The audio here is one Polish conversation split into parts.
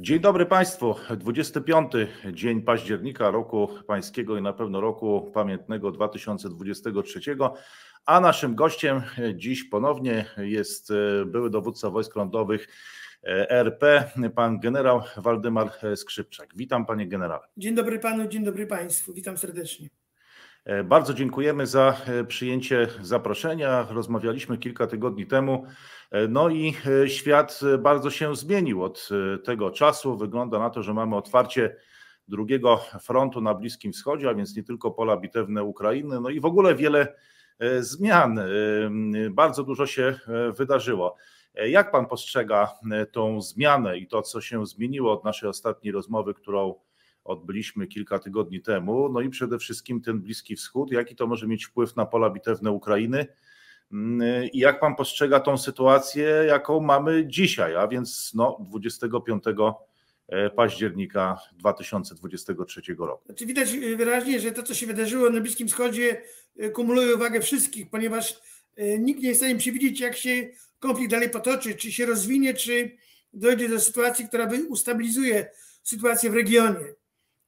Dzień dobry Państwu. 25 dzień października roku pańskiego i na pewno roku pamiętnego 2023. A naszym gościem dziś ponownie jest e, były dowódca wojsk lądowych e, RP, pan generał Waldemar Skrzypczak. Witam panie generale. Dzień dobry panu, dzień dobry państwu. Witam serdecznie. E, bardzo dziękujemy za przyjęcie zaproszenia. Rozmawialiśmy kilka tygodni temu E, no i e, świat e, bardzo się zmienił od tego czasu. Wygląda na to, że mamy otwarcie drugiego frontu na Bliskim Wschodzie, a więc nie tylko pola bitewne Ukrainy, no i w ogóle wiele zmian. Bardzo dużo się wydarzyło. Jak pan postrzega tą zmianę i to, co się zmieniło od naszej ostatniej rozmowy, którą odbyliśmy kilka tygodni temu? No i przede wszystkim ten Bliski Wschód, jaki to może mieć wpływ na pola bitewne Ukrainy? Mm, I jak pan postrzega tą sytuację, jaką mamy dzisiaj, a więc no, 25 e, października 2023 roku. Znaczy widać e, wyraźnie, że to, co się wydarzyło na Bliskim Wschodzie, e, kumuluje uwagę wszystkich, ponieważ nikt nie jest w stanie przewidzieć, jak się konflikt dalej potoczy, czy się rozwinie, czy dojdzie do sytuacji, która ustabilizuje sytuację w regionie.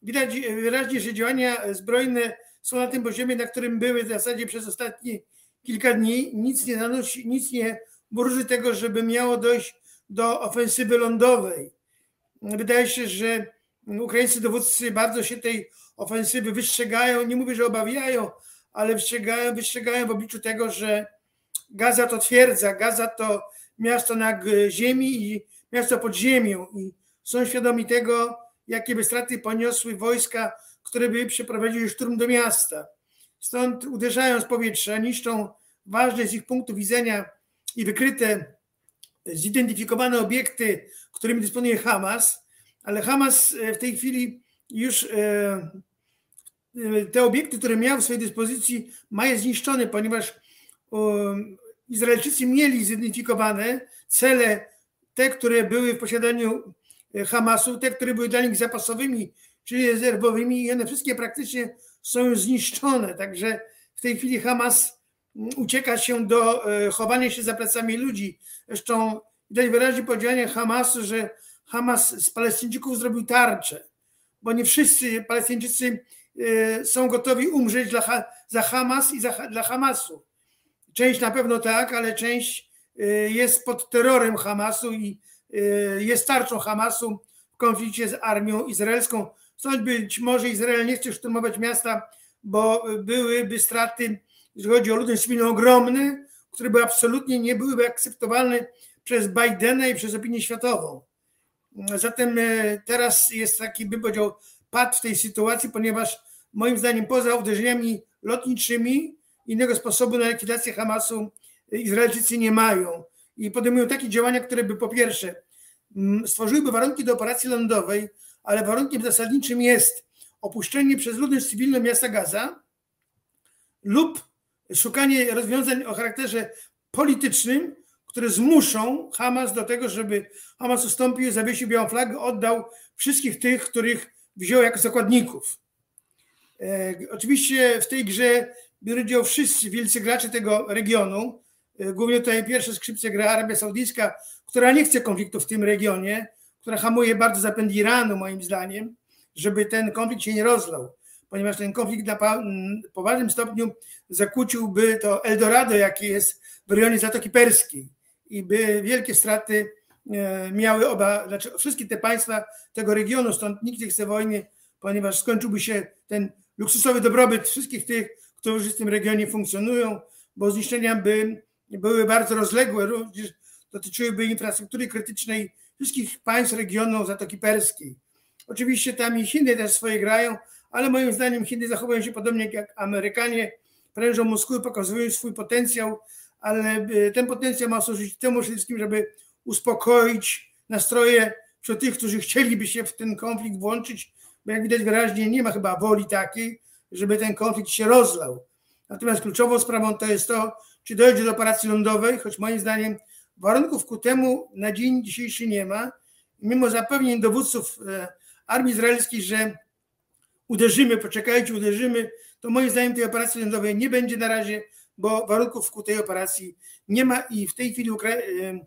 Widać wyraźnie, że działania zbrojne są na tym poziomie, na którym były w zasadzie przez ostatnie kilka dni, nic nie nanosi, nic nie mruży tego, żeby miało dojść do ofensywy lądowej. Wydaje się, że ukraińscy dowódcy bardzo się tej ofensywy wystrzegają, nie mówię, że obawiają, ale wystrzegają, wystrzegają w obliczu tego, że Gaza to twierdza, Gaza to miasto na ziemi i miasto pod ziemią. I są świadomi tego, jakie by straty poniosły wojska, które by przeprowadziły szturm do miasta. Stąd uderzają z powietrza, niszczą ważne z ich punktu widzenia i wykryte, zidentyfikowane obiekty, którymi dysponuje Hamas, ale Hamas e, w tej chwili już e, e, te obiekty, które miał w swojej dyspozycji, ma je zniszczone, ponieważ Izraelczycy mieli zidentyfikowane cele, te, które były w posiadaniu Hamasu, te, które były dla nich zapasowymi, czyli rezerwowymi, i one wszystkie praktycznie są już zniszczone. Także w tej chwili Hamas ucieka się do e, chowania się za plecami ludzi. Zresztą widać wyraźnie po działaniach Hamasu, że Hamas z Palestyńczyków zrobił tarczę, bo nie wszyscy Palestyńczycy e, są gotowi umrzeć dla, za Hamas i za, dla Hamasu. Część na pewno tak, ale część e, jest pod terrorem Hamasu i jest tarczą Hamasu w konflikcie z armią izraelską. Stąd być może Izrael nie chce szturmować miasta, bo byłyby straty, jeżeli chodzi o ludność cywilną, ogromne, które by absolutnie nie byłyby akceptowalne przez Bidena i przez opinię światową. Zatem e, teraz jest taki, bym powiedział, pad w tej sytuacji, ponieważ moim zdaniem poza uderzeniami lotniczymi innego sposobu na likwidację Hamasu Izraelczycy nie mają i podejmują takie działania, które by po pierwsze stworzyłyby warunki do operacji lądowej, ale warunkiem zasadniczym jest opuszczenie przez ludność cywilną miasta Gaza lub szukanie rozwiązań o charakterze politycznym, które zmuszą Hamas do tego, żeby Hamas ustąpił, zawiesił białą flagę, oddał wszystkich tych, których wziął jako zakładników. E, oczywiście w tej grze biorą udział wszyscy wielcy gracze tego regionu. E, głównie tutaj pierwsze skrzypce gra Arabia Saudyjska, która nie chce konfliktu w tym regionie, która hamuje bardzo zapęd Iranu, moim zdaniem, żeby ten konflikt się nie rozlał, ponieważ ten konflikt na poważnym stopniu zakłóciłby to Eldorado, jakie jest w rejonie Zatoki Perskiej. I by wielkie straty e, miały oba, znaczy wszystkie te państwa tego regionu, stąd nikt nie chce wojny, ponieważ skończyłby się ten luksusowy dobrobyt wszystkich tych, którzy w tym regionie funkcjonują, bo zniszczenia by były bardzo rozległe, również dotyczyłyby infrastruktury krytycznej wszystkich państw regionu Zatoki Perskiej. Oczywiście tam i Chiny też swoje grają, ale moim zdaniem Chiny zachowują się podobnie jak Amerykanie, prężą Moskwy, pokazują swój potencjał, ale e, ten potencjał ma służyć temu wszystkim, żeby uspokoić nastroje wśród tych, którzy chcieliby się w ten konflikt włączyć, bo jak widać wyraźnie nie ma chyba woli takiej, żeby ten konflikt się rozlał. Natomiast kluczową sprawą to jest to, czy dojdzie do operacji lądowej, choć moim zdaniem Warunków ku temu na dzień dzisiejszy nie ma. Mimo zapewnień dowódców e, armii izraelskiej, że uderzymy, poczekajcie, uderzymy, to moim zdaniem tej operacji lądowej nie będzie na razie, bo warunków ku tej operacji nie ma i w tej chwili Ukra- e,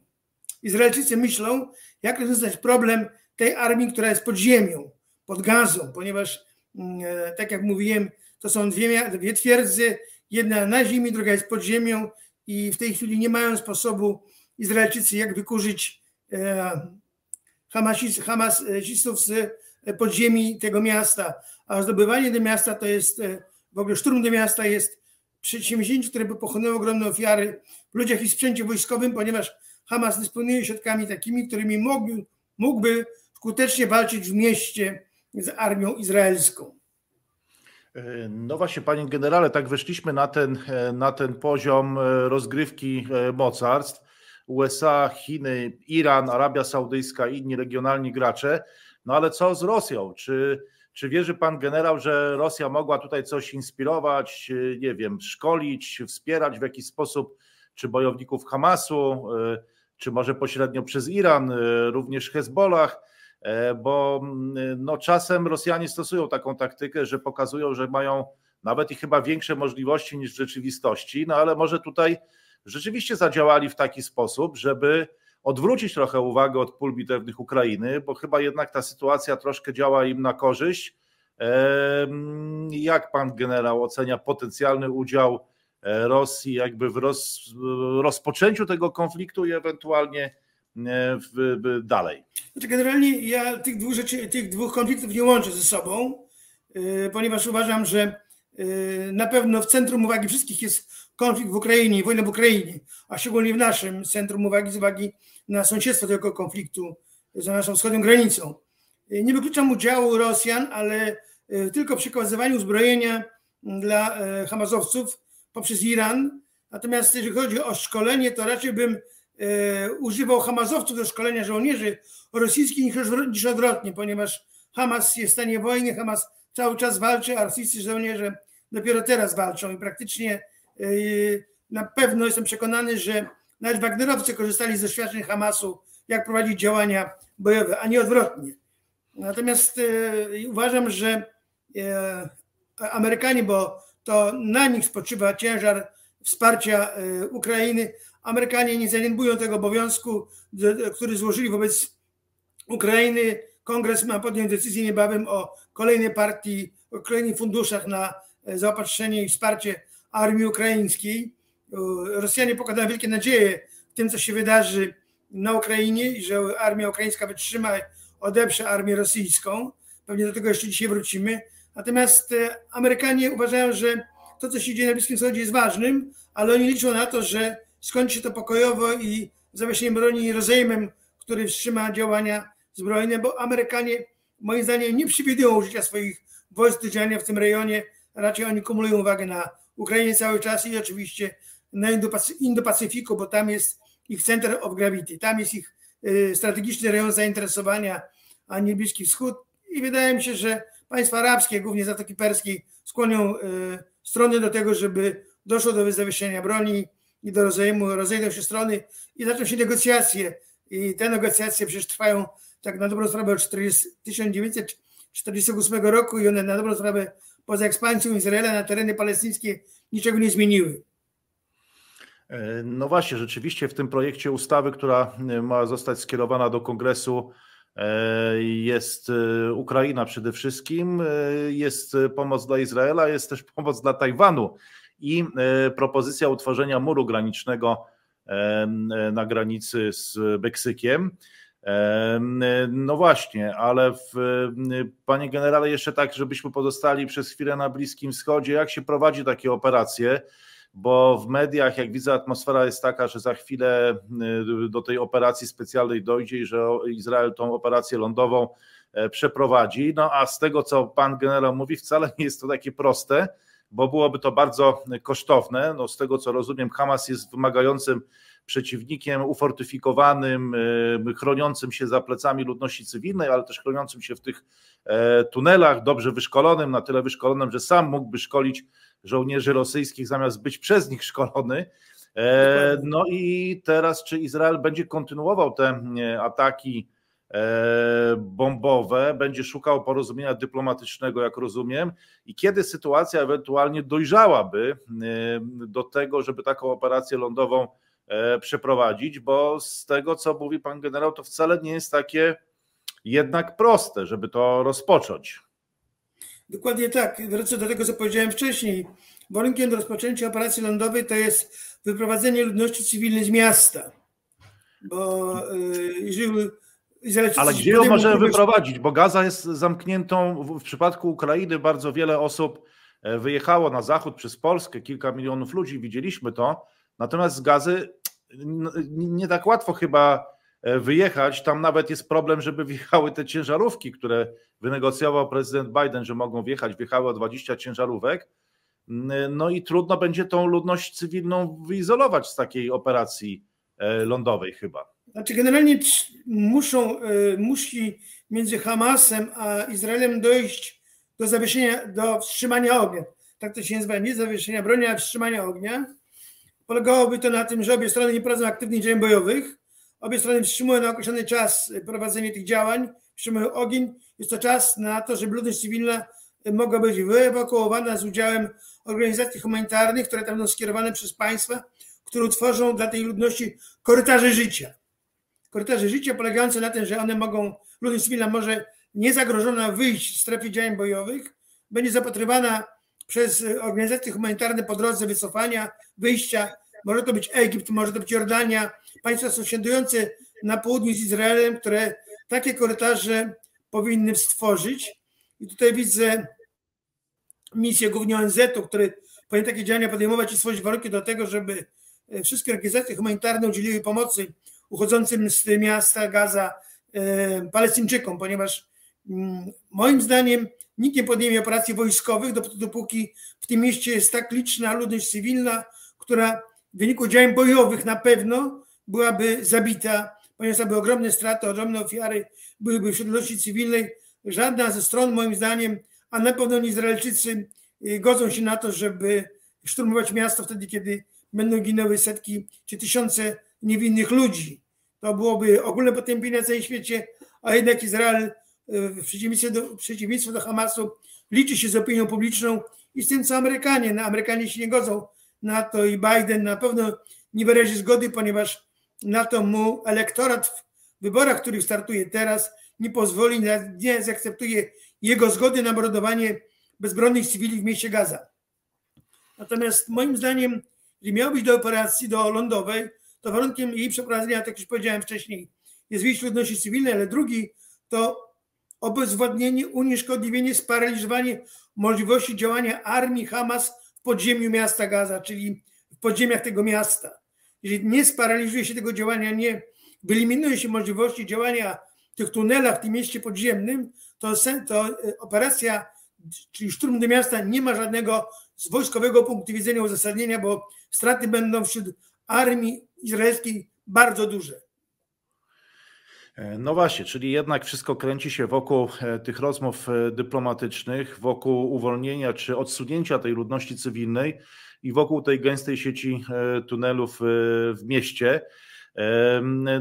Izraelczycy myślą, jak rozwiązać problem tej armii, która jest pod ziemią, pod gazą, ponieważ mm, tak jak mówiłem, to są dwie, dwie twierdzy, jedna na ziemi, druga jest pod ziemią i w tej chwili nie mają sposobu Izraelczycy, jak wykurzyć Hamasistów z podziemi tego miasta. A zdobywanie do miasta to jest, w ogóle szturm do miasta jest przedsięwzięcie, które by pochłonęło ogromne ofiary w ludziach i sprzęcie wojskowym, ponieważ Hamas dysponuje środkami takimi, którymi mógłby, mógłby skutecznie walczyć w mieście z armią izraelską. No właśnie, panie generale, tak weszliśmy na ten, na ten poziom rozgrywki mocarstw. USA, Chiny, Iran, Arabia Saudyjska inni regionalni gracze. No ale co z Rosją? Czy, czy wierzy pan generał, że Rosja mogła tutaj coś inspirować, nie wiem, szkolić, wspierać w jakiś sposób, czy bojowników Hamasu, czy może pośrednio przez Iran, również Hezbollah? Bo no, czasem Rosjanie stosują taką taktykę, że pokazują, że mają nawet i chyba większe możliwości niż w rzeczywistości, no ale może tutaj rzeczywiście zadziałali w taki sposób, żeby odwrócić trochę uwagę od pól bitewnych Ukrainy, bo chyba jednak ta sytuacja troszkę działa im na korzyść. Jak pan generał ocenia potencjalny udział e, Rosji jakby w roz, rozpoczęciu tego konfliktu i ewentualnie e, dalej? Znaczy generalnie ja tych dwóch rzeczy, tych dwóch konfliktów nie łączę ze sobą, e, ponieważ uważam, że na pewno w centrum uwagi wszystkich jest konflikt w Ukrainie, wojna w Ukrainie, a szczególnie w naszym centrum uwagi z uwagi na sąsiedztwo tego konfliktu za naszą wschodnią granicą. Nie wykluczam udziału Rosjan, ale e, tylko przekazywaniu uzbrojenia dla e, Hamazowców poprzez Iran. Natomiast jeżeli chodzi o szkolenie, to raczej bym e, używał Hamazowców do szkolenia żołnierzy rosyjskich niż odwrotnie, ponieważ Hamas jest w stanie wojny, Hamas cały czas walczy, a rosyjscy żołnierze dopiero teraz walczą i praktycznie na pewno jestem przekonany, że nawet Wagnerowcy korzystali z doświadczeń Hamasu, jak prowadzić działania bojowe, a nie odwrotnie. Natomiast e, uważam, że e, Amerykanie, bo to na nich spoczywa ciężar wsparcia e, Ukrainy, Amerykanie nie zaniedbują tego obowiązku, który złożyli wobec Ukrainy. Kongres ma podjąć decyzję niebawem o kolejnej partii, o kolejnych funduszach na zaopatrzenie i wsparcie armii ukraińskiej. Rosjanie pokładają wielkie nadzieje w tym, co się wydarzy na Ukrainie i że armia ukraińska wytrzyma, odeprze armię rosyjską. Pewnie do tego jeszcze dzisiaj wrócimy. Natomiast e, Amerykanie uważają, że to, co się dzieje na Bliskim Wschodzie jest ważnym, ale oni liczą na to, że skończy się to pokojowo i zawieszeniem broni i rozejmem, który wstrzyma działania zbrojne, bo Amerykanie moim zdaniem nie przewidują użycia swoich wojsk do działania w tym rejonie, raczej oni kumulują uwagę na Ukrainie cały czas i oczywiście na Indo-Pacyfiku, bo tam jest ich center of gravity, tam jest ich y, strategiczny rejon zainteresowania, a nie Bliski Wschód. I wydaje mi się, że państwa arabskie, głównie Zatoki Perskiej, skłonią y, strony do tego, żeby doszło do zawieszenia broni i do rozejmu, rozejdą się strony i zaczną się negocjacje. I te negocjacje przecież trwają tak na dobrą sprawę od 1948 roku i one na dobrą sprawę poza ekspansją Izraela na tereny palestyńskie niczego nie zmieniły. E, no właśnie, rzeczywiście w tym projekcie ustawy, która e, ma zostać skierowana do kongresu, e, jest Ukraina przede wszystkim, jest pomoc dla Izraela, jest też pomoc dla Tajwanu i propozycja utworzenia muru granicznego na granicy z Meksykiem. No właśnie, ale w, panie generale, jeszcze tak, żebyśmy pozostali przez chwilę na Bliskim Wschodzie, jak się prowadzi takie operacje? Bo w mediach, jak widzę, atmosfera jest taka, że za chwilę do tej operacji specjalnej dojdzie i że Izrael tą operację lądową e, przeprowadzi. No a z tego, co pan generał mówi, wcale nie jest to takie proste, bo byłoby to bardzo kosztowne. No, z tego, co rozumiem, Hamas jest wymagającym przeciwnikiem ufortyfikowanym, e, chroniącym się za plecami ludności cywilnej, ale też chroniącym się w tych e, tunelach, dobrze wyszkolonym, na tyle wyszkolonym, że sam mógłby szkolić żołnierzy rosyjskich zamiast być przez nich szkolony. E, no i teraz, czy Izrael będzie kontynuował te ataki bombowe, będzie szukał porozumienia dyplomatycznego, jak rozumiem, i kiedy sytuacja ewentualnie dojrzałaby do tego, żeby taką operację lądową E, przeprowadzić, bo z tego, co mówi pan generał, to wcale nie jest takie jednak proste, żeby to rozpocząć. Dokładnie tak. Wrócę do tego, co powiedziałem wcześniej. Warunkiem do rozpoczęcia operacji lądowej to jest wyprowadzenie ludności cywilnej z miasta. Bo jeżeli Ale gdzie ją możemy wyprowadzić? Bo Gaza jest zamkniętą. W przypadku Ukrainy bardzo wiele osób e, wyjechało na zachód przez Polskę, kilka milionów ludzi, widzieliśmy to. Natomiast z Gazy nie tak łatwo chyba e, wyjechać. Tam nawet jest problem, żeby wjechały te ciężarówki, które wynegocjował prezydent Biden, że mogą wjechać. Wjechały o 20 ciężarówek. No i trudno będzie tą ludność cywilną wyizolować z takiej operacji e, lądowej chyba. Znaczy generalnie muszą, e, musi między Hamasem a Izraelem dojść do zawieszenia, do wstrzymania ognia. Tak to się nazywa, nie zawieszenia broni, ale wstrzymania ognia. Polegałoby to na tym, że obie strony nie prowadzą aktywnych działań bojowych. Obie strony wstrzymują na określony czas prowadzenie tych działań, wstrzymują ogień. Jest to czas na to, żeby ludność cywilna mogła być wyewakuowana z udziałem organizacji humanitarnych, które tam będą skierowane przez państwa, które utworzą dla tej ludności korytarze życia. Korytarze życia polegające na tym, że one mogą, ludność cywilna może niezagrożona wyjść z strefy działań bojowych, będzie zapatrywana przez organizacje humanitarne po drodze wycofania, wyjścia. Może to być Egipt, może to być Jordania, państwa sąsiadujące na południu z Izraelem, które takie korytarze powinny stworzyć. I tutaj widzę misję głównie ONZ-u, który powinien takie działania podejmować i stworzyć warunki do tego, żeby e, wszystkie organizacje humanitarne udzieliły pomocy uchodzącym z miasta Gaza e, Palestyńczykom, ponieważ mm, moim zdaniem nikt nie podejmie operacji wojskowych, dopóki w tym mieście jest tak liczna ludność cywilna, która w wyniku działań bojowych na pewno byłaby zabita, poniosłaby ogromne straty, ogromne ofiary, byłyby wśród ludności cywilnej. Żadna ze stron, moim zdaniem, a na pewno Izraelczycy y, godzą się na to, żeby szturmować miasto wtedy, kiedy będą ginęły setki czy tysiące niewinnych ludzi. To byłoby ogólne potępienie na całym świecie, a jednak Izrael y, w przeciwieństwie do, w przeciwieństwie do Hamasu liczy się z opinią publiczną i z tym, co Amerykanie. No, Amerykanie się nie godzą na to i Biden na pewno nie wyrazi zgody, ponieważ na to mu elektorat w wyborach, których startuje teraz, nie pozwoli, nie zaakceptuje jego zgody na mordowanie bezbronnych cywili w mieście Gaza. Natomiast moim zdaniem, jeżeli miał być do operacji do lądowej, to warunkiem jej przeprowadzenia, tak już powiedziałem wcześniej, jest wyjście ludności cywilnej, ale drugi to obezwładnienie, unieszkodliwienie, sparaliżowanie możliwości działania armii Hamas w podziemiu miasta Gaza, czyli w podziemiach tego miasta. Jeżeli nie sparaliżuje się tego działania, nie wyeliminuje się możliwości działania w tych tunelach w tym mieście podziemnym, to, to e, operacja, czyli szturm do miasta nie ma żadnego z wojskowego punktu widzenia uzasadnienia, bo straty będą wśród armii izraelskiej bardzo duże. E, no właśnie, czyli jednak wszystko kręci się wokół e, tych rozmów dyplomatycznych, wokół uwolnienia czy odsunięcia tej ludności cywilnej i wokół tej gęstej sieci tunelów w mieście.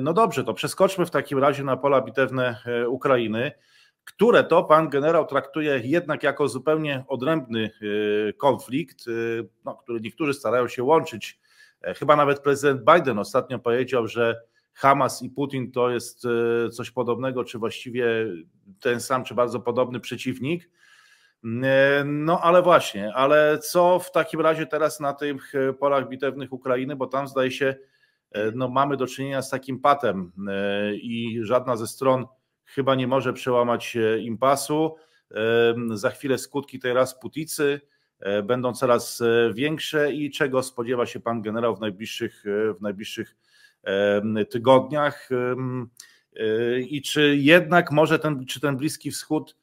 No dobrze, to przeskoczmy w takim razie na pola bitewne Ukrainy które to pan generał traktuje jednak jako zupełnie odrębny konflikt, no, który niektórzy starają się łączyć. E, chyba nawet prezydent Biden ostatnio powiedział, że Hamas i Putin to jest y, coś podobnego, czy właściwie ten sam, czy bardzo podobny przeciwnik. E, no ale właśnie, ale co w takim razie teraz na tych polach bitewnych Ukrainy, bo tam zdaje się, e, no mamy do czynienia z takim patem i żadna ze stron chyba nie może przełamać impasu. Za chwilę skutki tej Rasputicy e, będą coraz e, większe i czego spodziewa się pan generał w najbliższych, e, w najbliższych tygodniach i czy jednak może ten, czy ten Bliski Wschód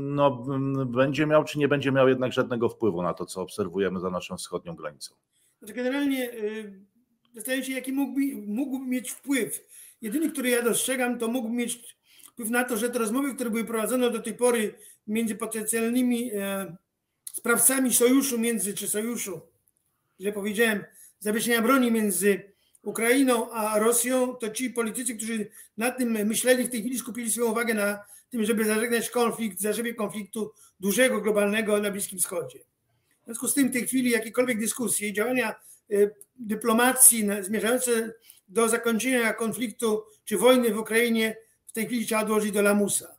no, będzie miał, czy nie będzie miał jednak żadnego wpływu na to, co obserwujemy za naszą wschodnią granicą? Znaczy generalnie zastanawiam się, jaki mógłby, mógłby mieć wpływ Jedyny, który ja dostrzegam, to mógł mieć wpływ na to, że te rozmowy, które były prowadzone do tej pory między potencjalnymi e, sprawcami sojuszu między, czy sojuszu, źle powiedziałem, zawieszenia broni między Ukrainą a Rosją, to ci politycy, którzy nad tym myśleli, w tej chwili skupili swoją uwagę na tym, żeby zażegnać konflikt, zażebię konfliktu dużego, globalnego na Bliskim Wschodzie. W związku z tym w tej chwili jakiekolwiek dyskusje i działania e, dyplomacji zmierzające do zakończenia konfliktu czy wojny w Ukrainie tej chwili trzeba dołożyć do lamusa.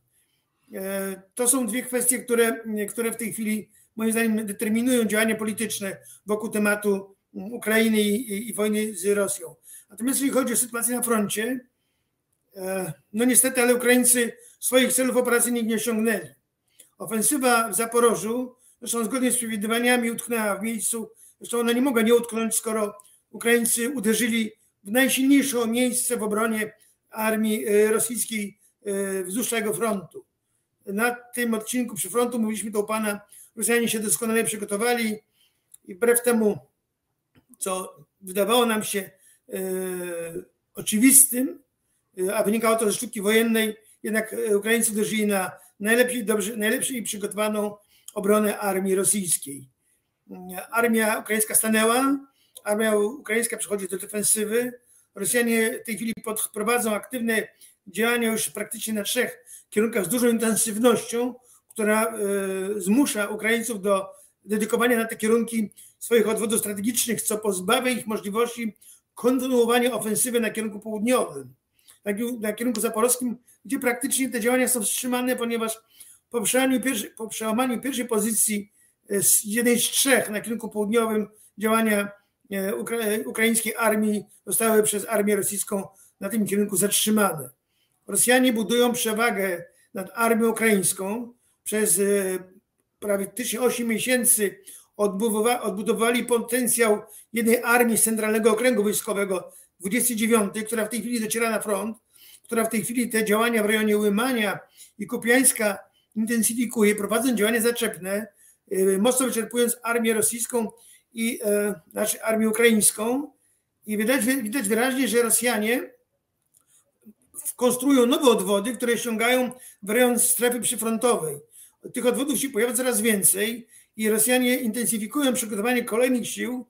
To są dwie kwestie, które, które w tej chwili moim zdaniem determinują działania polityczne wokół tematu Ukrainy i, i wojny z Rosją. Natomiast jeżeli chodzi o sytuację na froncie, no niestety, ale Ukraińcy swoich celów operacyjnych nie osiągnęli. Ofensywa w Zaporożu, zresztą zgodnie z przewidywaniami, utknęła w miejscu, zresztą ona nie mogła nie utknąć, skoro Ukraińcy uderzyli w najsilniejsze miejsce w obronie armii e, rosyjskiej e, wzdłuż całego frontu. Na tym odcinku przy frontu, mówiliśmy u Pana, Rosjanie się doskonale przygotowali i wbrew temu, co wydawało nam się e, oczywistym, a wynikało to ze sztuki wojennej, jednak Ukraińcy uderzyli na najlepiej, dobrze, najlepszej przygotowaną obronę armii rosyjskiej. Armia ukraińska stanęła, armia ukraińska przechodzi do defensywy. Rosjanie w tej chwili prowadzą aktywne działania już praktycznie na trzech kierunkach z dużą intensywnością, która e, zmusza Ukraińców do dedykowania na te kierunki swoich odwodów strategicznych, co pozbawia ich możliwości kontynuowania ofensywy na kierunku południowym, na kierunku zaporowskim, gdzie praktycznie te działania są wstrzymane, ponieważ po przełamaniu pierwszej, po przełamaniu pierwszej pozycji e, z jednej z trzech na kierunku południowym działania e, ukraińskiej armii zostały przez armię rosyjską na tym kierunku zatrzymane. Rosjanie budują przewagę nad armią ukraińską. Przez e, prawie 8 miesięcy odbudowali potencjał jednej armii z Centralnego Okręgu Wojskowego 29, która w tej chwili dociera na front, która w tej chwili te działania w rejonie Łymania i Kupiańska intensyfikuje, prowadząc działania zaczepne, y, mocno wyczerpując armię rosyjską i e, znaczy armię ukraińską. I widać, widać wyraźnie, że Rosjanie konstruują nowe odwody, które ściągają w rejon strefy przyfrontowej. Tych odwodów się pojawia coraz więcej i Rosjanie intensyfikują przygotowanie kolejnych sił.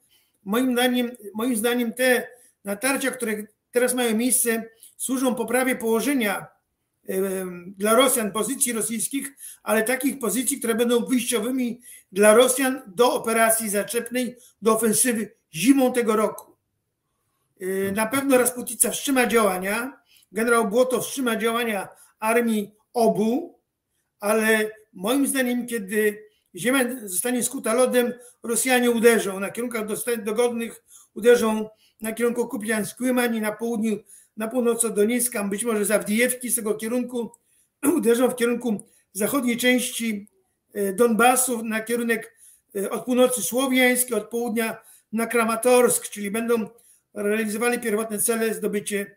Moim zdaniem, moim zdaniem te natarcia, które teraz mają miejsce, służą poprawie położenia dla Rosjan pozycji rosyjskich, ale takich pozycji, które będą wyjściowymi dla Rosjan do operacji zaczepnej, do ofensywy zimą tego roku. E, na pewno Rasputica wstrzyma działania, generał Błoto wstrzyma działania armii obu, ale moim zdaniem, kiedy ziemia zostanie skuta lodem, Rosjanie uderzą na kierunkach dogodnych, uderzą na kierunku Kupiańsk-Kłymań i na południu na północ od Donieckam, być może z z tego kierunku uderzą w kierunku zachodniej części e, Donbasu, na kierunek e, od północy Słowiański, od południa na Kramatorsk, czyli będą realizowali pierwotne cele zdobycie,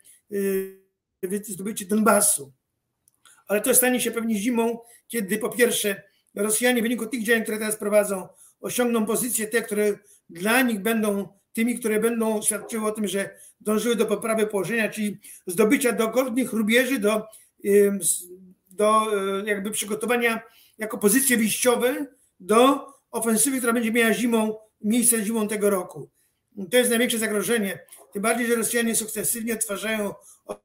e, zdobycie Donbasu. Ale to stanie się pewnie zimą, kiedy po pierwsze Rosjanie w wyniku tych działań, które teraz prowadzą, osiągną pozycje te, które dla nich będą tymi, które będą świadczyły o tym, że dążyły do poprawy położenia, czyli zdobycia dogodnych rubieży do, do e, jakby przygotowania jako pozycje wyjściowe do ofensywy, która będzie miała zimą, miejsce zimą tego roku. To jest największe zagrożenie. Tym bardziej, że Rosjanie sukcesywnie odtwarzają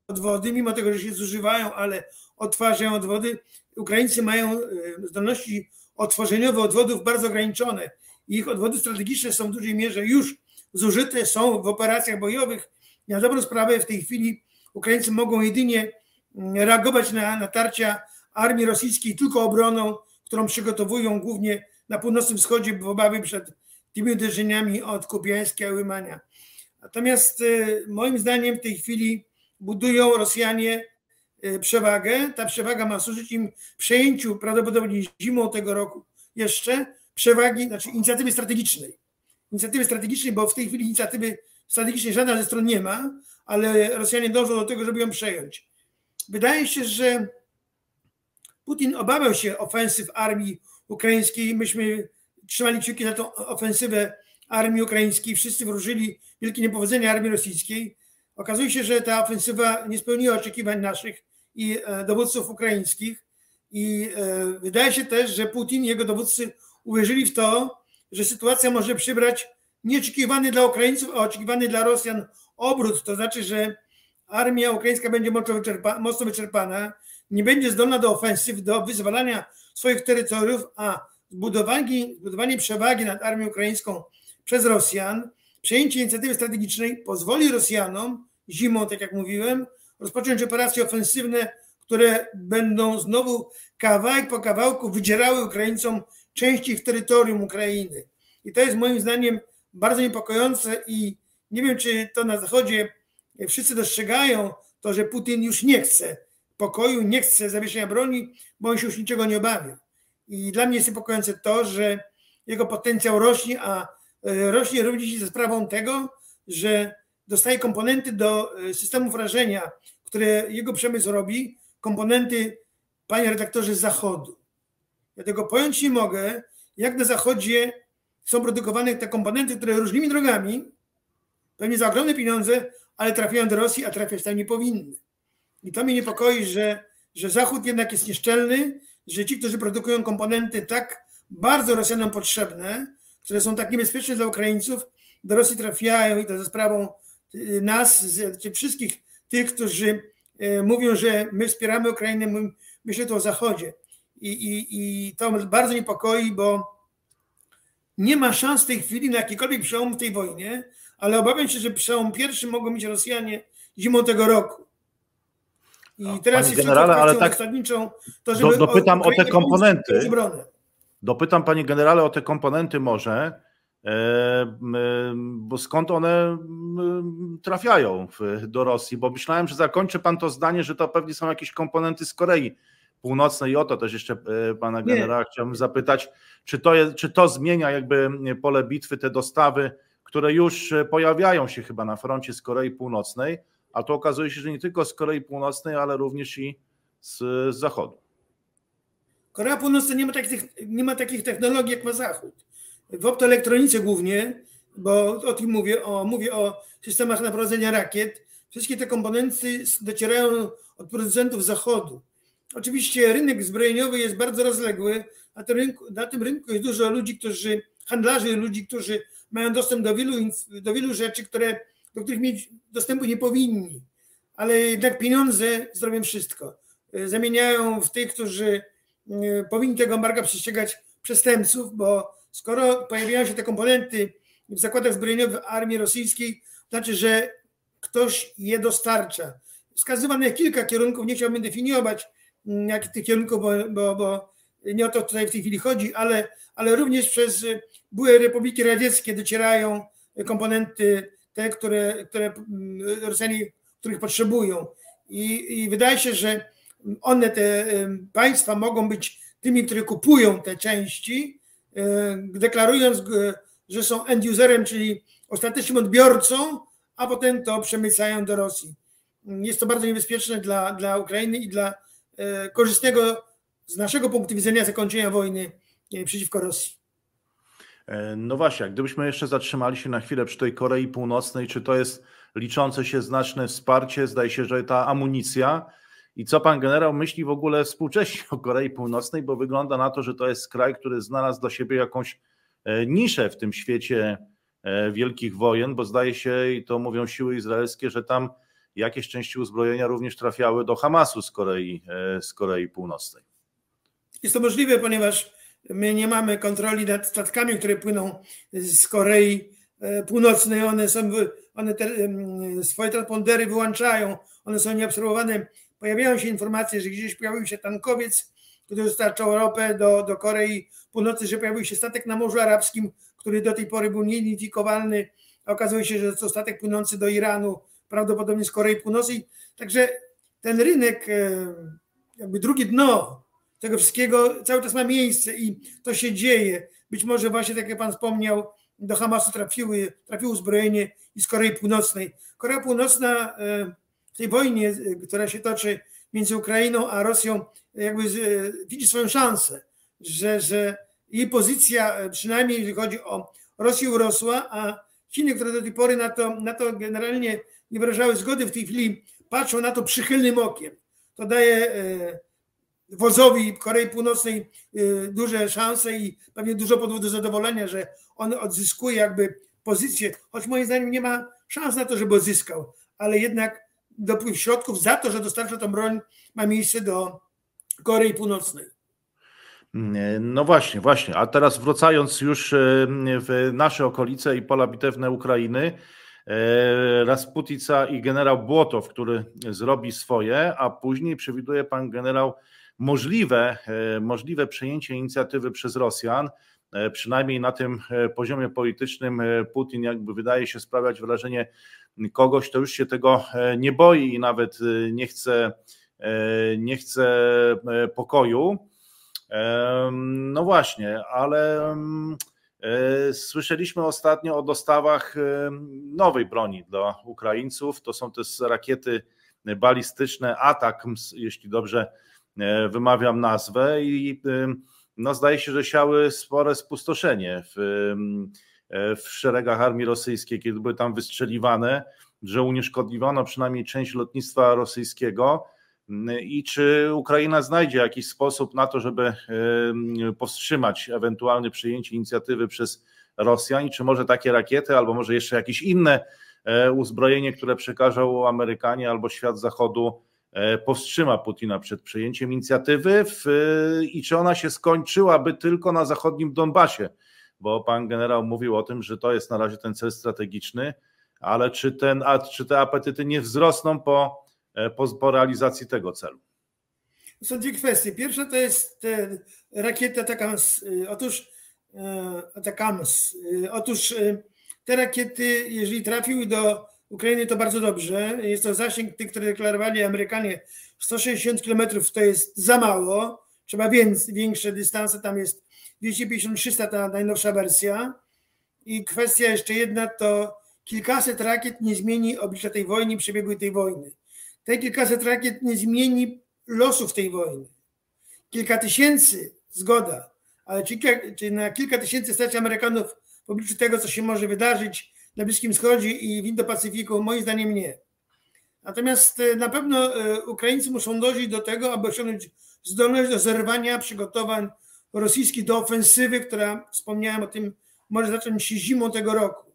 odwody, mimo tego, że się zużywają, ale odtwarzają odwody. Ukraińcy mają e, zdolności odtworzeniowe odwodów bardzo ograniczone. Ich odwody strategiczne są w dużej mierze już zużyte są w operacjach bojowych. Na dobrą sprawę w tej chwili Ukraińcy mogą jedynie mm, reagować na natarcia armii rosyjskiej tylko obroną, którą przygotowują głównie na północnym wschodzie w obawie przed tymi uderzeniami od Kupiańska i Łymania. Natomiast y, moim zdaniem w tej chwili budują Rosjanie przewagę. Ta przewaga ma służyć im przejęciu prawdopodobnie zimą tego roku jeszcze przewagi, znaczy inicjatywy strategicznej inicjatywy strategicznej, bo w tej chwili inicjatywy strategicznej żadna ze stron nie ma, ale Rosjanie dążą do tego, żeby ją przejąć. Wydaje się, że Putin obawiał się ofensyw armii ukraińskiej. Myśmy trzymali kciuki za tą ofensywę armii ukraińskiej. Wszyscy wróżyli wielkie niepowodzenia armii rosyjskiej. Okazuje się, że ta ofensywa nie spełniła oczekiwań naszych i e, dowódców ukraińskich. I e, wydaje się też, że Putin i jego dowódcy uwierzyli w to, że sytuacja może przybrać nieoczekiwany dla Ukraińców, a oczekiwany dla Rosjan obrót. To znaczy, że armia ukraińska będzie mocno, wyczerpa, mocno wyczerpana, nie będzie zdolna do ofensyw, do wyzwalania swoich terytoriów, a zbudowanie, zbudowanie przewagi nad armią ukraińską przez Rosjan, przejęcie inicjatywy strategicznej pozwoli Rosjanom zimą, tak jak mówiłem, rozpocząć operacje ofensywne, które będą znowu kawałek po kawałku wydzierały Ukraińcom części ich terytorium Ukrainy. I to jest moim zdaniem bardzo niepokojące i nie wiem, czy to na Zachodzie wszyscy dostrzegają to, że Putin już nie chce pokoju, nie chce zawieszenia broni, bo on się już niczego nie obawia. I dla mnie jest niepokojące to, że jego potencjał rośnie, a e, rośnie również ze sprawą tego, że dostaje komponenty do e, systemów rażenia, które jego przemysł robi, komponenty, panie redaktorze, z zachodu. Ja tego pojąć nie mogę, jak na zachodzie są produkowane te komponenty, które różnymi drogami, pewnie za ogromne pieniądze, ale trafiają do Rosji, a trafiać tam nie powinny. I to mnie niepokoi, że, że Zachód jednak jest nieszczelny, że ci, którzy produkują komponenty tak bardzo Rosjanom potrzebne, które są tak niebezpieczne dla Ukraińców, do Rosji trafiają i to za sprawą y, nas, czy wszystkich tych, którzy y, mówią, że my wspieramy Ukrainę, myślę tu o Zachodzie. I, i, I to bardzo niepokoi, bo nie ma szans w tej chwili na jakikolwiek przełom w tej wojnie, ale obawiam się, że przełom pierwszy mogą mieć Rosjanie zimą tego roku. I teraz Panie generale, ale tak to żeby do, dopytam o, o te komponenty. Dopytam Panie generale o te komponenty może, e, bo skąd one trafiają do Rosji? Bo myślałem, że zakończy Pan to zdanie, że to pewnie są jakieś komponenty z Korei Północnej i o to też jeszcze e, Pana generała Nie. chciałbym zapytać, czy to, jest, czy to zmienia jakby pole bitwy, te dostawy, które już pojawiają się chyba na froncie z Korei Północnej, a to okazuje się, że nie tylko z Korei Północnej, ale również i z, z Zachodu. Korea Północna nie ma, takich, nie ma takich technologii jak ma Zachód. W optoelektronice głównie, bo o tym mówię, o, mówię o systemach naprowadzenia rakiet, wszystkie te komponenty docierają od producentów Zachodu. Oczywiście rynek zbrojeniowy jest bardzo rozległy, a rynku, na tym rynku jest dużo ludzi, którzy, handlarzy, ludzi, którzy mają dostęp do wielu, do wielu rzeczy, które do których mieć dostępu nie powinni, ale jednak pieniądze zrobią wszystko. E, zamieniają w tych, którzy e, powinni tego embarga przestrzegać przestępców, bo skoro pojawiają się te komponenty w zakładach zbrojeniowych armii rosyjskiej, znaczy, że ktoś je dostarcza. Wskazywane kilka kierunków, nie chciałbym definiować mm, jak tych kierunków, bo, bo, bo nie o to tutaj w tej chwili chodzi, ale, ale również przez były republiki radzieckie docierają komponenty te, które, które mm, Rosjanie, których potrzebują. I, I wydaje się, że one, te państwa mogą być tymi, które kupują te części, deklarując, że są end userem, czyli ostatecznym odbiorcą, a potem to przemycają do Rosji. Jest to bardzo niebezpieczne dla, dla Ukrainy i dla e, korzystnego z naszego punktu widzenia zakończenia wojny e, przeciwko Rosji. E, no właśnie, gdybyśmy jeszcze zatrzymali się na chwilę przy tej Korei Północnej, czy to jest liczące się znaczne wsparcie? Zdaje się, że ta amunicja. I co pan generał myśli w ogóle współcześnie o Korei Północnej, bo wygląda na to, że to jest kraj, który znalazł dla siebie jakąś e, niszę w tym świecie e, wielkich wojen, bo zdaje się, i to mówią siły izraelskie, że tam jakieś części uzbrojenia również trafiały do Hamasu z Korei, z Korei Północnej. Jest to możliwe, ponieważ My nie mamy kontroli nad statkami, które płyną z Korei e, Północnej. One są, one te, swoje transpondery wyłączają, one są nieobserwowane. Pojawiają się informacje, że gdzieś pojawił się tankowiec, który dostarczał ropę do, do Korei Północnej, że pojawił się statek na Morzu Arabskim, który do tej pory był nieidentyfikowalny. Okazuje się, że to statek płynący do Iranu, prawdopodobnie z Korei Północnej. Także ten rynek, e, jakby drugie dno tego wszystkiego cały czas ma miejsce i to się dzieje. Być może właśnie, tak jak Pan wspomniał, do Hamasu trafiły, trafiło uzbrojenie i z Korei Północnej. Korea Północna e, w tej wojnie, e, która się toczy między Ukrainą a Rosją, jakby e, widzi swoją szansę, że, że jej pozycja, przynajmniej jeżeli chodzi o Rosję, urosła, a Chiny, które do tej pory na to, na to generalnie nie wyrażały zgody, w tej chwili patrzą na to przychylnym okiem. To daje wozowi Korei Północnej y, duże szanse i pewnie dużo powodów do zadowolenia, że on odzyskuje jakby pozycję, choć moim zdaniem nie ma szans na to, żeby odzyskał, ale jednak dopływ środków za to, że dostarcza tą broń ma miejsce do Korei Północnej. No właśnie, właśnie. A teraz wracając już y, w nasze okolice i pola bitewne Ukrainy, Rasputica i generał Błotow, który zrobi swoje, a później przewiduje pan generał możliwe, możliwe przejęcie inicjatywy przez Rosjan. Przynajmniej na tym poziomie politycznym Putin jakby wydaje się sprawiać wrażenie kogoś, kto już się tego nie boi i nawet nie chce, nie chce pokoju. No właśnie, ale e, słyszeliśmy ostatnio o dostawach nowej broni dla Ukraińców. To są te rakiety balistyczne ATACMS, jeśli dobrze e, wymawiam nazwę i no zdaje się, że siały spore spustoszenie w, e, w szeregach armii rosyjskiej, kiedy były tam wystrzeliwane, że unieszkodliwano przynajmniej część lotnictwa rosyjskiego. I czy Ukraina znajdzie jakiś sposób na to, żeby powstrzymać ewentualne przyjęcie inicjatywy przez Rosjan, i czy może takie rakiety, albo może jeszcze jakieś inne e, uzbrojenie, które przekażą Amerykanie albo świat Zachodu, powstrzyma Putina przed przejęciem inicjatywy w, i czy ona się skończyłaby tylko na zachodnim Donbasie, bo pan generał mówił o tym, że to jest na razie ten cel strategiczny, ale czy, ten, a, czy te apetyty nie wzrosną po E, po, po realizacji tego celu? Są dwie kwestie. Pierwsza to jest rakieta Atakams. Y, otóż e, Atakams. Y, otóż y, te rakiety, jeżeli trafiły do Ukrainy, to bardzo dobrze. Jest to zasięg tych, które deklarowali Amerykanie 160 km to jest za mało. Trzeba więcej, większe dystanse, tam jest 250-300 ta najnowsza wersja. I kwestia jeszcze jedna to kilkaset rakiet nie zmieni oblicza tej wojny, przebiegu tej wojny. Te kilkaset rakiet nie zmieni losów tej wojny. Kilka tysięcy, zgoda, ale czy, czy na kilka tysięcy stać Amerykanów w obliczu tego, co się może wydarzyć na Bliskim Wschodzie i w Indo-Pacyfiku? Moim zdaniem nie. Natomiast e, na pewno e, Ukraińcy muszą dążyć do tego, aby osiągnąć zdolność do zerwania przygotowań rosyjskich do ofensywy, która, wspomniałem o tym, może zacząć się zimą tego roku.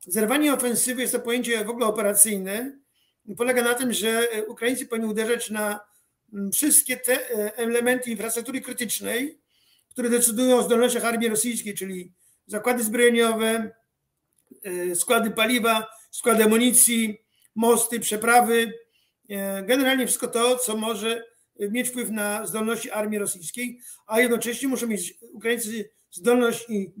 Zerwanie ofensywy jest to pojęcie w ogóle operacyjne, polega na tym, że e, Ukraińcy powinni uderzać na wszystkie te elementy infrastruktury krytycznej, które decydują o zdolnościach armii rosyjskiej, czyli zakłady zbrojeniowe, składy paliwa, składy amunicji, mosty, przeprawy, generalnie wszystko to, co może mieć wpływ na zdolności armii rosyjskiej, a jednocześnie muszą mieć Ukraińcy zdolność i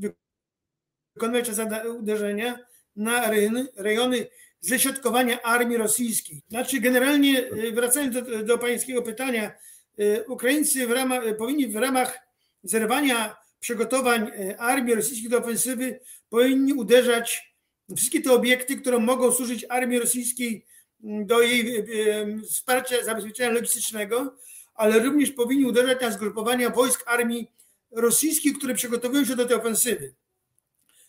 wykonywać uderzenia na rejony ześrodkowania armii rosyjskiej. Znaczy, generalnie, e, wracając do, do pańskiego pytania, e, Ukraińcy w ramach, e, powinni w ramach zerwania przygotowań armii rosyjskiej do ofensywy powinni uderzać wszystkie te obiekty, które mogą służyć armii rosyjskiej do jej wsparcia, zabezpieczenia logistycznego, ale również powinni uderzać na zgrupowania wojsk armii rosyjskiej, które przygotowują się do tej ofensywy.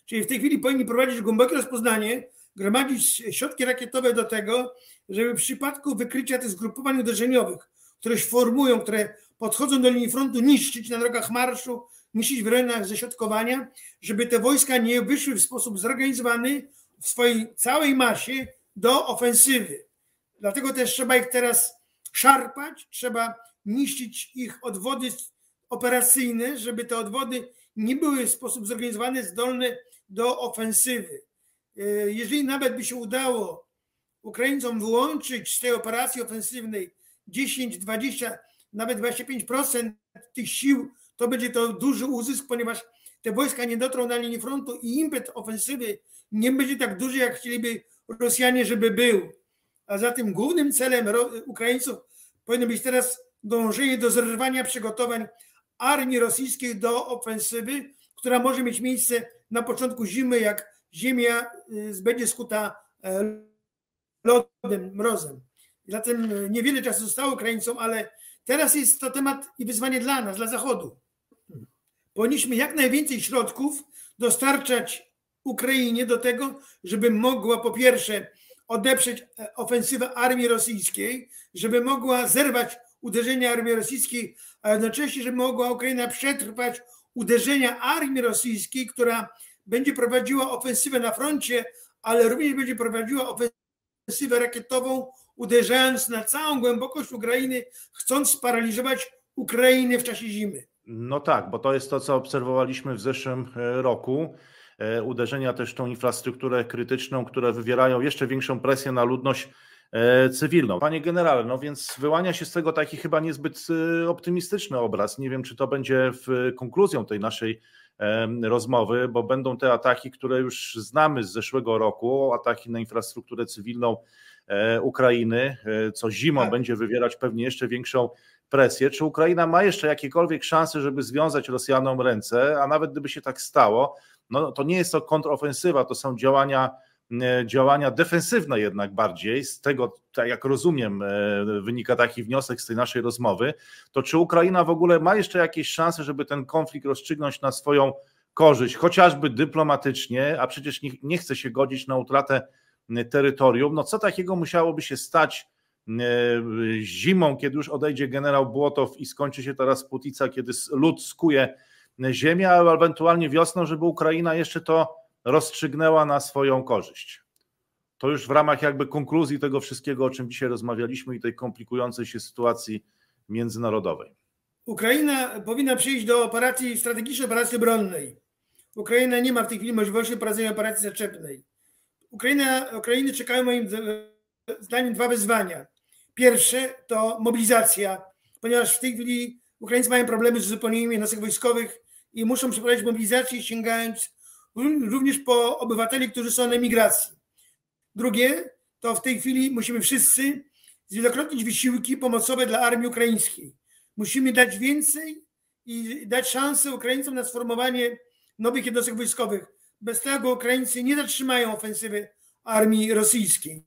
Czyli w tej chwili powinni prowadzić głębokie rozpoznanie, gromadzić środki rakietowe do tego, żeby w przypadku wykrycia tych zgrupowań uderzeniowych, które się formują, które podchodzą do linii frontu, niszczyć na drogach marszu, niszczyć w rejonach ześrodkowania, żeby te wojska nie wyszły w sposób zorganizowany w swojej całej masie do ofensywy. Dlatego też trzeba ich teraz szarpać, trzeba niszczyć ich odwody operacyjne, żeby te odwody nie były w sposób zorganizowany zdolne do ofensywy. E, jeżeli nawet by się udało Ukraińcom wyłączyć z tej operacji ofensywnej 10, 20, nawet 25% tych sił, to będzie to duży uzysk, ponieważ te wojska nie dotrą na linię frontu i impet ofensywy nie będzie tak duży, jak chcieliby Rosjanie, żeby był. A zatem głównym celem Ukraińców powinno być teraz dążenie do zerwania przygotowań armii rosyjskiej do ofensywy, która może mieć miejsce na początku zimy, jak ziemia y, będzie skuta e, lodem, mrozem. Zatem y, niewiele czasu zostało Ukraińcom, ale teraz jest to temat i wyzwanie dla nas, dla Zachodu. Powinniśmy jak najwięcej środków dostarczać Ukrainie do tego, żeby mogła po pierwsze odeprzeć e, ofensywę armii rosyjskiej, żeby mogła zerwać uderzenia armii rosyjskiej, a jednocześnie, żeby mogła Ukraina przetrwać uderzenia armii rosyjskiej, która będzie prowadziła ofensywę na froncie, ale również będzie prowadziła ofensywę rakietową, uderzając na całą głębokość Ukrainy, chcąc sparaliżować Ukrainę w czasie zimy. No tak, bo to jest to, co obserwowaliśmy w zeszłym e, roku. uderzenia też w tą infrastrukturę krytyczną, które wywierają jeszcze większą presję na ludność E, cywilną. Panie generale, no więc wyłania się z tego taki chyba niezbyt e, optymistyczny obraz. Nie wiem, czy to będzie w konkluzją tej naszej rozmowy, bo będą te ataki, które już znamy z zeszłego roku, ataki na infrastrukturę cywilną e, Ukrainy, co zimą tak. będzie wywierać pewnie jeszcze większą presję. Czy Ukraina ma jeszcze jakiekolwiek szanse, żeby związać Rosjanom ręce, a nawet gdyby się tak stało, no to nie jest to kontrofensywa, to są działania E, działania defensywne jednak bardziej, z tego, tak jak rozumiem, e, wynika taki wniosek z tej naszej rozmowy, to czy Ukraina w ogóle ma jeszcze jakieś szanse, żeby ten konflikt rozstrzygnąć na swoją korzyść, chociażby dyplomatycznie, a przecież nie, nie chce się godzić na utratę terytorium, no co takiego musiałoby się stać e, zimą, kiedy już odejdzie generał Błotow i skończy się teraz Putica, kiedy lud skuje ziemię, a ewentualnie wiosną, żeby Ukraina jeszcze to rozstrzygnęła na swoją korzyść. To już w ramach jakby konkluzji tego wszystkiego, o czym dzisiaj rozmawialiśmy i tej komplikującej się sytuacji międzynarodowej. Ukraina powinna przyjść do operacji strategicznej, operacji obronnej. Ukraina nie ma w tej chwili możliwości prowadzenia operacji zaczepnej. Ukraina, Ukrainy czekają moim zdaniem dwa wyzwania. Pierwsze to mobilizacja, ponieważ w tej chwili Ukraińcy mają problemy z uzupełnieniem jednostek wojskowych i muszą przeprowadzić mobilizację sięgając również po obywateli, którzy są na emigracji. Drugie, to w tej chwili musimy wszyscy zwielokrotnić wysiłki pomocowe dla armii ukraińskiej. Musimy dać więcej i dać szansę Ukraińcom na sformowanie nowych jednostek wojskowych. Bez tego Ukraińcy nie zatrzymają ofensywy armii rosyjskiej.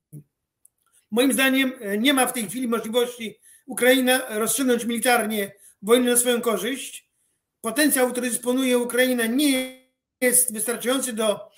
Moim zdaniem e, nie ma w tej chwili możliwości Ukraina rozstrzygnąć militarnie wojnę na swoją korzyść. Potencjał, który dysponuje Ukraina, nie jest wystarczający do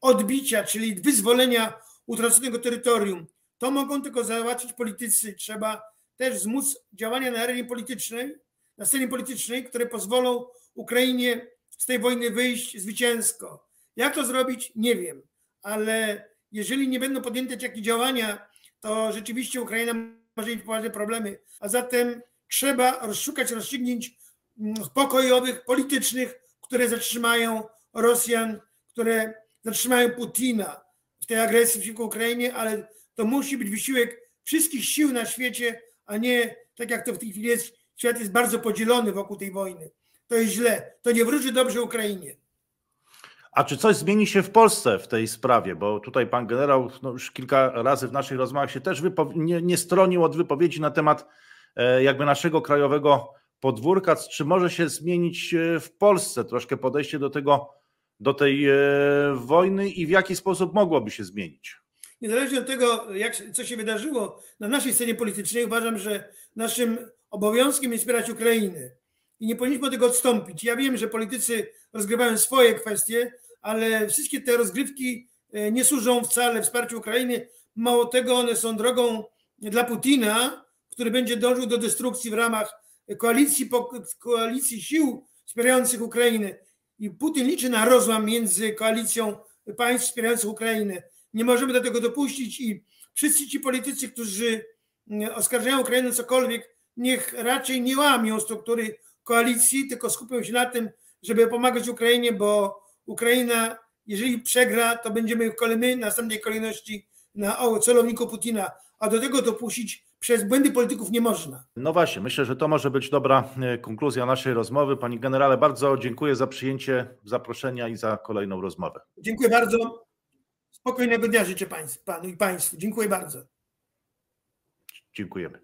odbicia, czyli wyzwolenia utraconego terytorium. To mogą tylko załatwić politycy. Trzeba też zmóc działania na arenie politycznej, na scenie politycznej, które pozwolą Ukrainie z tej wojny wyjść zwycięsko. Jak to zrobić? Nie wiem, ale jeżeli nie będą podjęte takie działania, to rzeczywiście Ukraina może mieć poważne problemy. A zatem trzeba rozszukać rozstrzygnięć mm, pokojowych, politycznych, które zatrzymają Rosjan, które zatrzymają Putina w tej agresji przeciwko Ukrainie, ale to musi być wysiłek wszystkich sił na świecie, a nie tak jak to w tej chwili jest, świat jest bardzo podzielony wokół tej wojny. To jest źle, to nie wróży dobrze Ukrainie. A czy coś zmieni się w Polsce w tej sprawie? Bo tutaj pan generał no już kilka razy w naszych rozmowach się też nie, nie stronił od wypowiedzi na temat e, jakby naszego krajowego podwórka. Czy może się zmienić e, w Polsce troszkę podejście do tego do tej e, wojny i w jaki sposób mogłoby się zmienić? Niezależnie od tego, jak, co się wydarzyło na naszej scenie politycznej, uważam, że naszym obowiązkiem jest wspierać Ukrainę i nie powinniśmy od tego odstąpić. Ja wiem, że politycy rozgrywają swoje kwestie, ale wszystkie te rozgrywki e, nie służą wcale wsparciu Ukrainy. Mało tego, one są drogą dla Putina, który będzie dążył do destrukcji w ramach koalicji, koalicji sił wspierających Ukrainę i Putin liczy na rozłam między koalicją państw wspierających Ukrainę. Nie możemy do tego dopuścić i wszyscy ci politycy, którzy oskarżają Ukrainę o cokolwiek, niech raczej nie łamią struktury koalicji, tylko skupią się na tym, żeby pomagać Ukrainie, bo Ukraina, jeżeli przegra, to będziemy my na następnej kolejności na celowniku Putina, a do tego dopuścić przez błędy polityków nie można. No właśnie, myślę, że to może być dobra e, konkluzja naszej rozmowy. Pani generale, bardzo dziękuję za przyjęcie zaproszenia i za kolejną rozmowę. Dziękuję bardzo. Spokojnego dnia życzę Państwu, Panu i Państwu. Dziękuję bardzo. Dziękujemy.